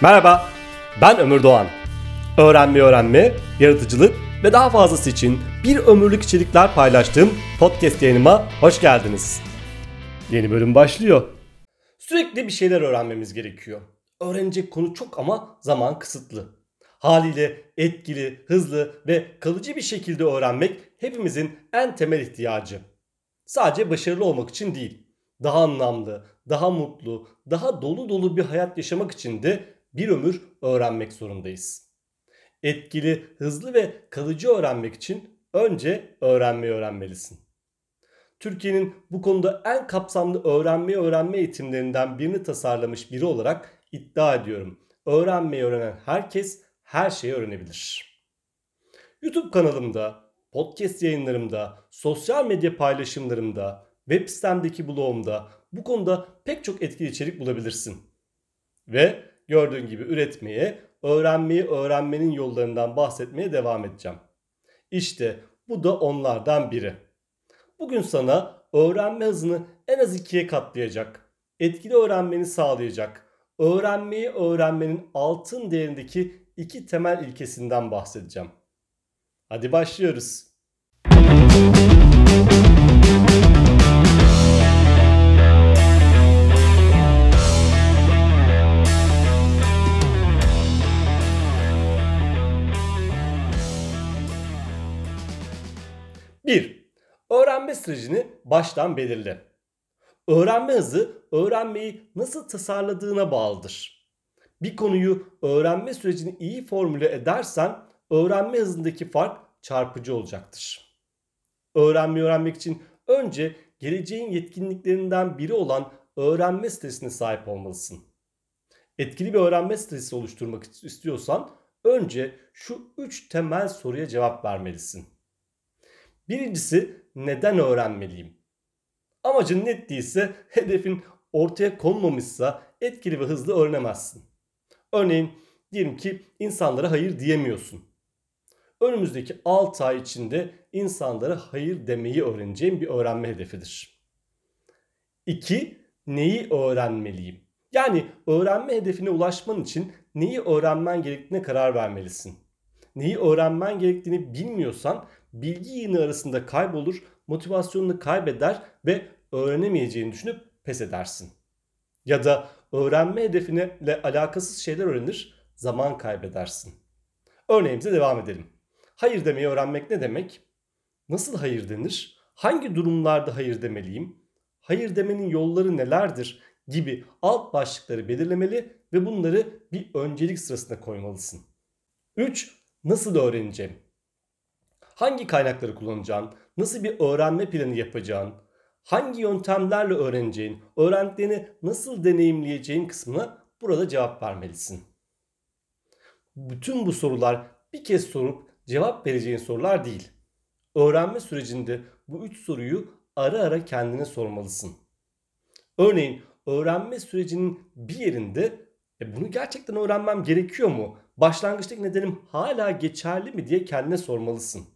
Merhaba, ben Ömür Doğan. Öğrenme öğrenme, yaratıcılık ve daha fazlası için bir ömürlük içerikler paylaştığım podcast yayınıma hoş geldiniz. Yeni bölüm başlıyor. Sürekli bir şeyler öğrenmemiz gerekiyor. Öğrenecek konu çok ama zaman kısıtlı. Haliyle etkili, hızlı ve kalıcı bir şekilde öğrenmek hepimizin en temel ihtiyacı. Sadece başarılı olmak için değil, daha anlamlı, daha mutlu, daha dolu dolu bir hayat yaşamak için de bir ömür öğrenmek zorundayız. Etkili, hızlı ve kalıcı öğrenmek için önce öğrenmeyi öğrenmelisin. Türkiye'nin bu konuda en kapsamlı öğrenmeyi öğrenme eğitimlerinden birini tasarlamış biri olarak iddia ediyorum. Öğrenmeyi öğrenen herkes her şeyi öğrenebilir. YouTube kanalımda, podcast yayınlarımda, sosyal medya paylaşımlarımda, web sitemdeki blogumda bu konuda pek çok etkili içerik bulabilirsin. Ve gördüğün gibi üretmeye, öğrenmeyi öğrenmenin yollarından bahsetmeye devam edeceğim. İşte bu da onlardan biri. Bugün sana öğrenme hızını en az ikiye katlayacak, etkili öğrenmeni sağlayacak, öğrenmeyi öğrenmenin altın değerindeki iki temel ilkesinden bahsedeceğim. Hadi başlıyoruz. Bir, öğrenme sürecini baştan belirle. Öğrenme hızı öğrenmeyi nasıl tasarladığına bağlıdır. Bir konuyu öğrenme sürecini iyi formüle edersen öğrenme hızındaki fark çarpıcı olacaktır. Öğrenmeyi öğrenmek için önce geleceğin yetkinliklerinden biri olan öğrenme stresine sahip olmalısın. Etkili bir öğrenme stresi oluşturmak istiyorsan önce şu üç temel soruya cevap vermelisin. Birincisi neden öğrenmeliyim? Amacın net değilse, hedefin ortaya konmamışsa etkili ve hızlı öğrenemezsin. Örneğin diyelim ki insanlara hayır diyemiyorsun. Önümüzdeki 6 ay içinde insanlara hayır demeyi öğreneceğim bir öğrenme hedefidir. 2. Neyi öğrenmeliyim? Yani öğrenme hedefine ulaşman için neyi öğrenmen gerektiğine karar vermelisin. Neyi öğrenmen gerektiğini bilmiyorsan bilgi yığını arasında kaybolur, motivasyonunu kaybeder ve öğrenemeyeceğini düşünüp pes edersin. Ya da öğrenme hedefine alakasız şeyler öğrenir, zaman kaybedersin. Örneğimize devam edelim. Hayır demeyi öğrenmek ne demek? Nasıl hayır denir? Hangi durumlarda hayır demeliyim? Hayır demenin yolları nelerdir? gibi alt başlıkları belirlemeli ve bunları bir öncelik sırasına koymalısın. 3. Nasıl öğreneceğim? Hangi kaynakları kullanacağın, nasıl bir öğrenme planı yapacağın, hangi yöntemlerle öğreneceğin, öğrendiklerini nasıl deneyimleyeceğin kısmına burada cevap vermelisin. Bütün bu sorular bir kez sorup cevap vereceğin sorular değil. Öğrenme sürecinde bu üç soruyu ara ara kendine sormalısın. Örneğin öğrenme sürecinin bir yerinde e bunu gerçekten öğrenmem gerekiyor mu? Başlangıçtaki nedenim hala geçerli mi diye kendine sormalısın.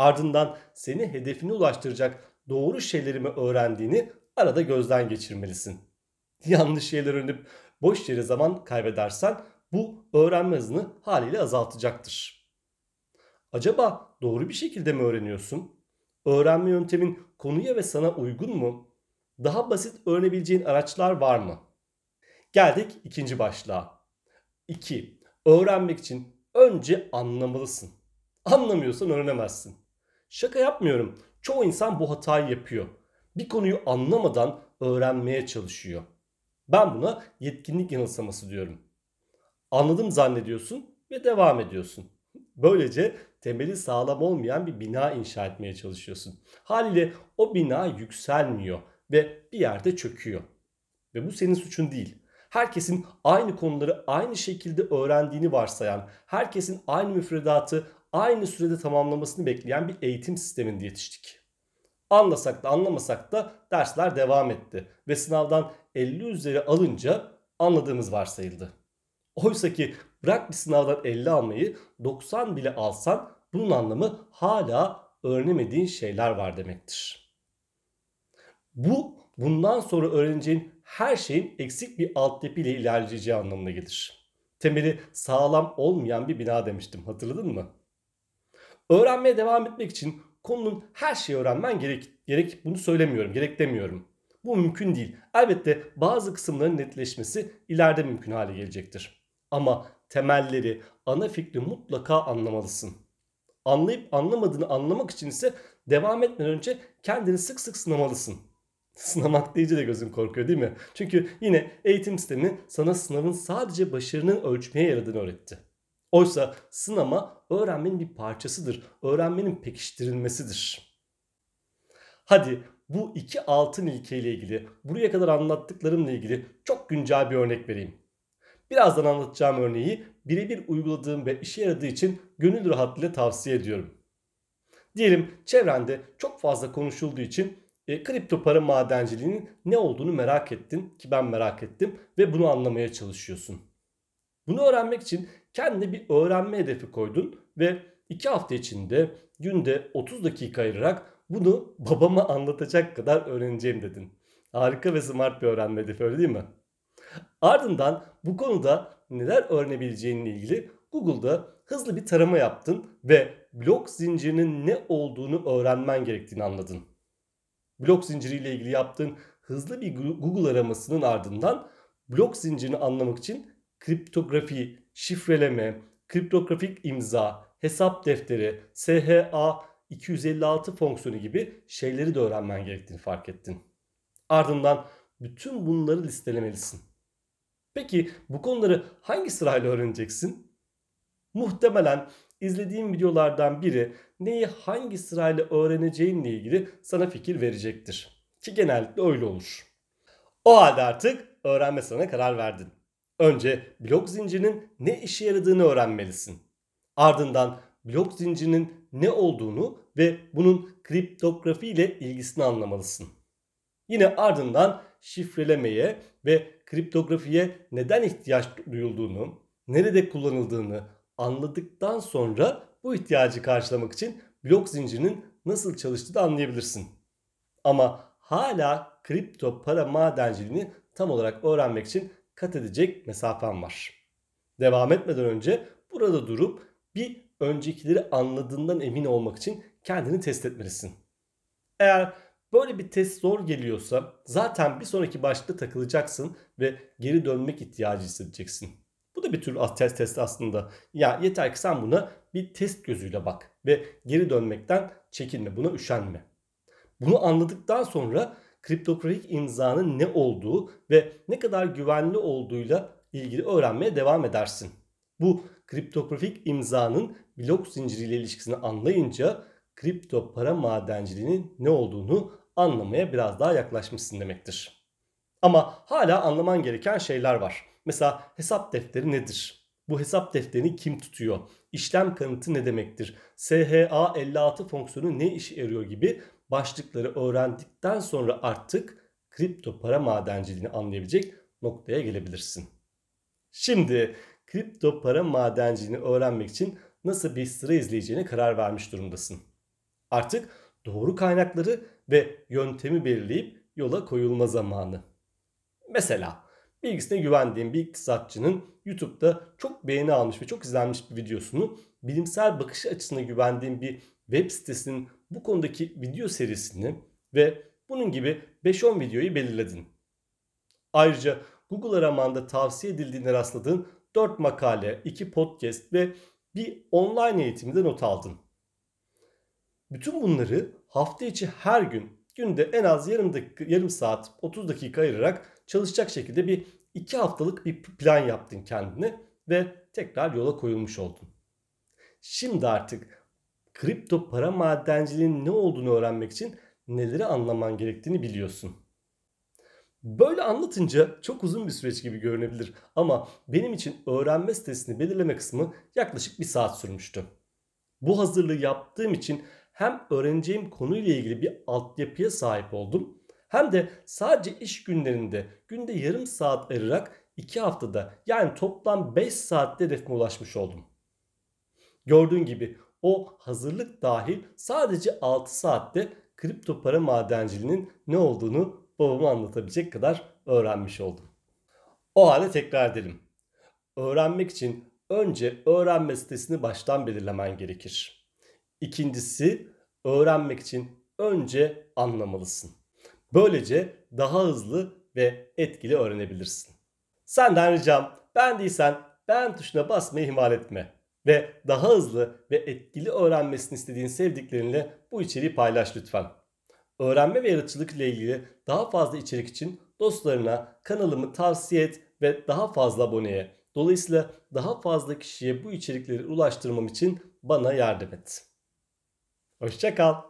Ardından seni hedefine ulaştıracak doğru şeyleri mi öğrendiğini arada gözden geçirmelisin. Yanlış şeyler öğrenip boş yere zaman kaybedersen bu öğrenme hızını haliyle azaltacaktır. Acaba doğru bir şekilde mi öğreniyorsun? Öğrenme yöntemin konuya ve sana uygun mu? Daha basit öğrenebileceğin araçlar var mı? Geldik ikinci başlığa. 2. Öğrenmek için önce anlamalısın. Anlamıyorsan öğrenemezsin. Şaka yapmıyorum. Çoğu insan bu hatayı yapıyor. Bir konuyu anlamadan öğrenmeye çalışıyor. Ben buna yetkinlik yanılsaması diyorum. Anladım zannediyorsun ve devam ediyorsun. Böylece temeli sağlam olmayan bir bina inşa etmeye çalışıyorsun. Haliyle o bina yükselmiyor ve bir yerde çöküyor. Ve bu senin suçun değil. Herkesin aynı konuları aynı şekilde öğrendiğini varsayan, herkesin aynı müfredatı aynı sürede tamamlamasını bekleyen bir eğitim sisteminde yetiştik. Anlasak da anlamasak da dersler devam etti ve sınavdan 50 üzeri alınca anladığımız varsayıldı. Oysa ki bırak bir sınavdan 50 almayı 90 bile alsan bunun anlamı hala öğrenemediğin şeyler var demektir. Bu bundan sonra öğreneceğin her şeyin eksik bir altyapı ile ilerleyeceği anlamına gelir. Temeli sağlam olmayan bir bina demiştim hatırladın mı? Öğrenmeye devam etmek için konunun her şeyi öğrenmen gerek. Gerek bunu söylemiyorum, gerek demiyorum. Bu mümkün değil. Elbette bazı kısımların netleşmesi ileride mümkün hale gelecektir. Ama temelleri, ana fikri mutlaka anlamalısın. Anlayıp anlamadığını anlamak için ise devam etmeden önce kendini sık sık sınamalısın. Sınamak deyince de gözün korkuyor değil mi? Çünkü yine eğitim sistemi sana sınavın sadece başarının ölçmeye yaradığını öğretti. Oysa sınama öğrenmenin bir parçasıdır. Öğrenmenin pekiştirilmesidir. Hadi bu iki altın ilkeyle ilgili, buraya kadar anlattıklarımla ilgili çok güncel bir örnek vereyim. Birazdan anlatacağım örneği birebir uyguladığım ve işe yaradığı için gönül rahatlığıyla tavsiye ediyorum. Diyelim çevrende çok fazla konuşulduğu için e, kripto para madenciliğinin ne olduğunu merak ettin ki ben merak ettim ve bunu anlamaya çalışıyorsun. Bunu öğrenmek için kendine bir öğrenme hedefi koydun ve 2 hafta içinde günde 30 dakika ayırarak bunu babama anlatacak kadar öğreneceğim dedin. Harika ve smart bir öğrenme hedefi öyle değil mi? Ardından bu konuda neler öğrenebileceğinle ilgili Google'da hızlı bir tarama yaptın ve blok zincirinin ne olduğunu öğrenmen gerektiğini anladın. Blok zinciriyle ilgili yaptığın hızlı bir Google aramasının ardından blok zincirini anlamak için kriptografi, şifreleme, kriptografik imza, hesap defteri, SHA 256 fonksiyonu gibi şeyleri de öğrenmen gerektiğini fark ettin. Ardından bütün bunları listelemelisin. Peki bu konuları hangi sırayla öğreneceksin? Muhtemelen izlediğim videolardan biri neyi hangi sırayla öğreneceğinle ilgili sana fikir verecektir. Ki genellikle öyle olur. O halde artık öğrenme sana karar verdin. Önce blok zincirinin ne işe yaradığını öğrenmelisin. Ardından blok zincirinin ne olduğunu ve bunun kriptografi ile ilgisini anlamalısın. Yine ardından şifrelemeye ve kriptografiye neden ihtiyaç duyulduğunu, nerede kullanıldığını anladıktan sonra bu ihtiyacı karşılamak için blok zincirinin nasıl çalıştığını anlayabilirsin. Ama hala kripto para madenciliğini tam olarak öğrenmek için kat edecek mesafen var. Devam etmeden önce burada durup bir öncekileri anladığından emin olmak için kendini test etmelisin. Eğer böyle bir test zor geliyorsa zaten bir sonraki başlıkta takılacaksın ve geri dönmek ihtiyacı hissedeceksin. Bu da bir tür test test aslında. Ya yeter ki sen buna bir test gözüyle bak ve geri dönmekten çekinme, buna üşenme. Bunu anladıktan sonra kriptografik imzanın ne olduğu ve ne kadar güvenli olduğuyla ilgili öğrenmeye devam edersin. Bu kriptografik imzanın blok zinciriyle ilişkisini anlayınca kripto para madenciliğinin ne olduğunu anlamaya biraz daha yaklaşmışsın demektir. Ama hala anlaman gereken şeyler var. Mesela hesap defteri nedir? Bu hesap defterini kim tutuyor? İşlem kanıtı ne demektir? SHA 56 fonksiyonu ne işe yarıyor gibi başlıkları öğrendikten sonra artık kripto para madenciliğini anlayabilecek noktaya gelebilirsin. Şimdi kripto para madenciliğini öğrenmek için nasıl bir sıra izleyeceğine karar vermiş durumdasın. Artık doğru kaynakları ve yöntemi belirleyip yola koyulma zamanı. Mesela bilgisine güvendiğim bir iktisatçının YouTube'da çok beğeni almış ve çok izlenmiş bir videosunu bilimsel bakış açısına güvendiğim bir web sitesinin bu konudaki video serisini ve bunun gibi 5-10 videoyu belirledin. Ayrıca Google aramanda tavsiye edildiğine rastladığın 4 makale, 2 podcast ve bir online eğitimde not aldın. Bütün bunları hafta içi her gün günde en az yarım dakika, yarım saat, 30 dakika ayırarak çalışacak şekilde bir 2 haftalık bir plan yaptın kendine ve tekrar yola koyulmuş oldun. Şimdi artık kripto para madenciliğinin ne olduğunu öğrenmek için neleri anlaman gerektiğini biliyorsun. Böyle anlatınca çok uzun bir süreç gibi görünebilir ama benim için öğrenme sitesini belirleme kısmı yaklaşık bir saat sürmüştü. Bu hazırlığı yaptığım için hem öğreneceğim konuyla ilgili bir altyapıya sahip oldum hem de sadece iş günlerinde günde yarım saat ayırarak 2 haftada yani toplam 5 saatte hedefime ulaşmış oldum. Gördüğün gibi o hazırlık dahil sadece 6 saatte kripto para madenciliğinin ne olduğunu babama anlatabilecek kadar öğrenmiş oldum. O halde tekrar edelim. öğrenmek için önce öğrenme sitesini baştan belirlemen gerekir. İkincisi öğrenmek için önce anlamalısın. Böylece daha hızlı ve etkili öğrenebilirsin. Senden ricam beğendiysen beğen tuşuna basmayı ihmal etme. Ve daha hızlı ve etkili öğrenmesini istediğin sevdiklerinle bu içeriği paylaş lütfen. Öğrenme ve yaratıcılık ile ilgili daha fazla içerik için dostlarına kanalımı tavsiye et ve daha fazla aboneye, dolayısıyla daha fazla kişiye bu içerikleri ulaştırmam için bana yardım et. Hoşçakal.